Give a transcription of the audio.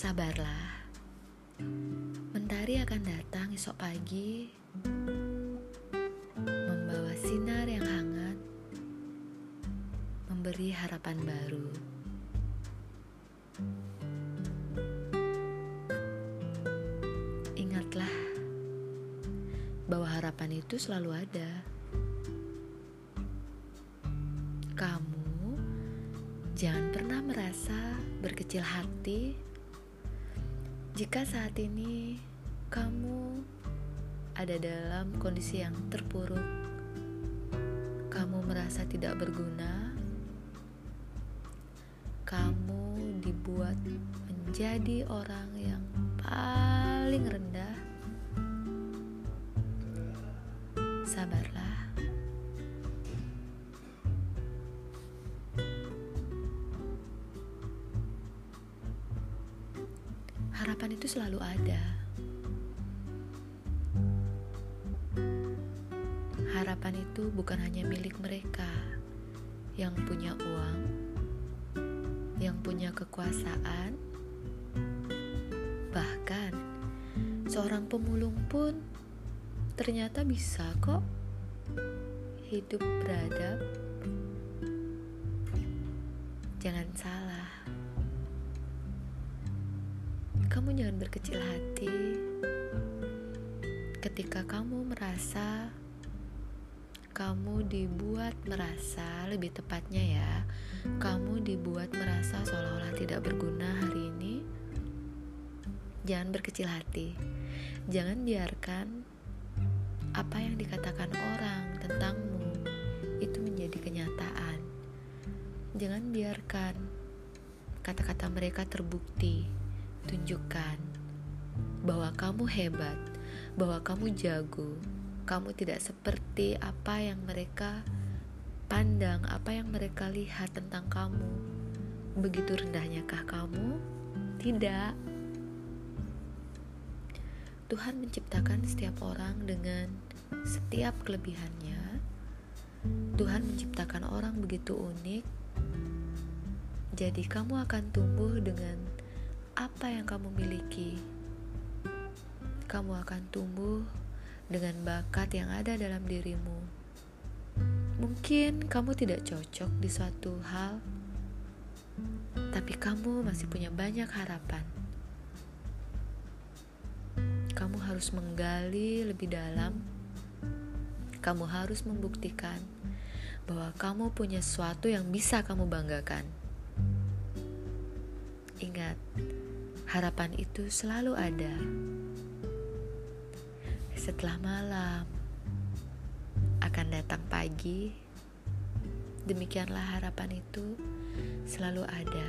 Sabarlah, mentari akan datang esok pagi, membawa sinar yang hangat, memberi harapan baru. Ingatlah bahwa harapan itu selalu ada. Kamu jangan pernah merasa berkecil hati jika saat ini kamu ada dalam kondisi yang terpuruk. Kamu merasa tidak berguna. Kamu dibuat menjadi orang yang paling rendah. Sabarlah. Harapan itu selalu ada. Harapan itu bukan hanya milik mereka yang punya uang, yang punya kekuasaan, bahkan seorang pemulung pun ternyata bisa kok hidup beradab. Jangan salah kamu jangan berkecil hati. Ketika kamu merasa kamu dibuat merasa lebih tepatnya ya kamu dibuat merasa seolah-olah tidak berguna hari ini jangan berkecil hati. Jangan biarkan apa yang dikatakan orang tentangmu itu menjadi kenyataan. Jangan biarkan kata-kata mereka terbukti tunjukkan bahwa kamu hebat, bahwa kamu jago, kamu tidak seperti apa yang mereka pandang, apa yang mereka lihat tentang kamu. Begitu rendahnyakah kamu? Tidak. Tuhan menciptakan setiap orang dengan setiap kelebihannya. Tuhan menciptakan orang begitu unik. Jadi kamu akan tumbuh dengan apa yang kamu miliki. Kamu akan tumbuh dengan bakat yang ada dalam dirimu. Mungkin kamu tidak cocok di suatu hal, tapi kamu masih punya banyak harapan. Kamu harus menggali lebih dalam. Kamu harus membuktikan bahwa kamu punya sesuatu yang bisa kamu banggakan. Ingat, harapan itu selalu ada. Setelah malam akan datang pagi, demikianlah harapan itu selalu ada.